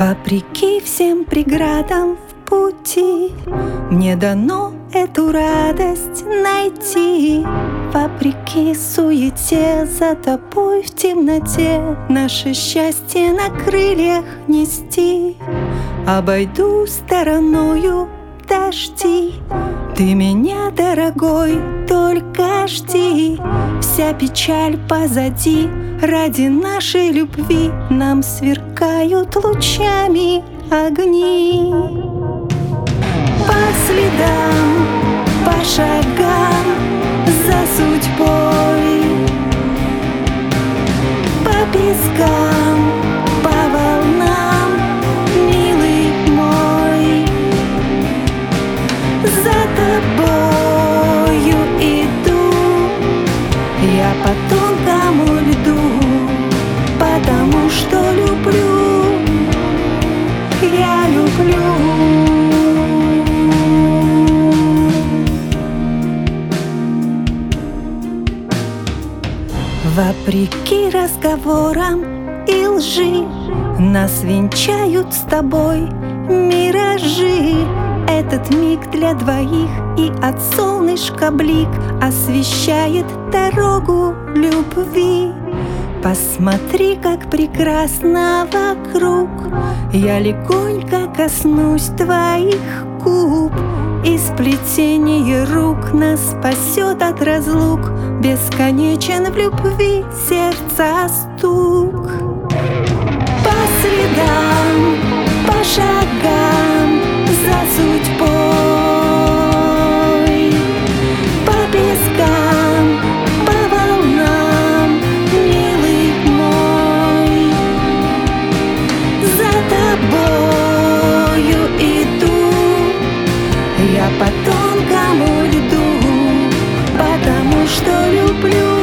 Вопреки всем преградам в пути Мне дано эту радость найти. Вопреки суете за тобой в темноте Наше счастье на крыльях нести. Обойду стороною дожди. Ты меня, дорогой, только жди Вся печаль позади. Ради нашей любви Нам сверкают лучами огни по тонкому льду Потому что люблю. Я люблю. Вопреки разговорам и лжи Нас венчают с тобой миражи Этот миг для двоих и от солнышка блик Освещает дорогу любви. Посмотри, как прекрасно вокруг. Я легонько коснусь твоих губ И сплетение рук нас спасет от разлук. Бесконечен в любви люблю.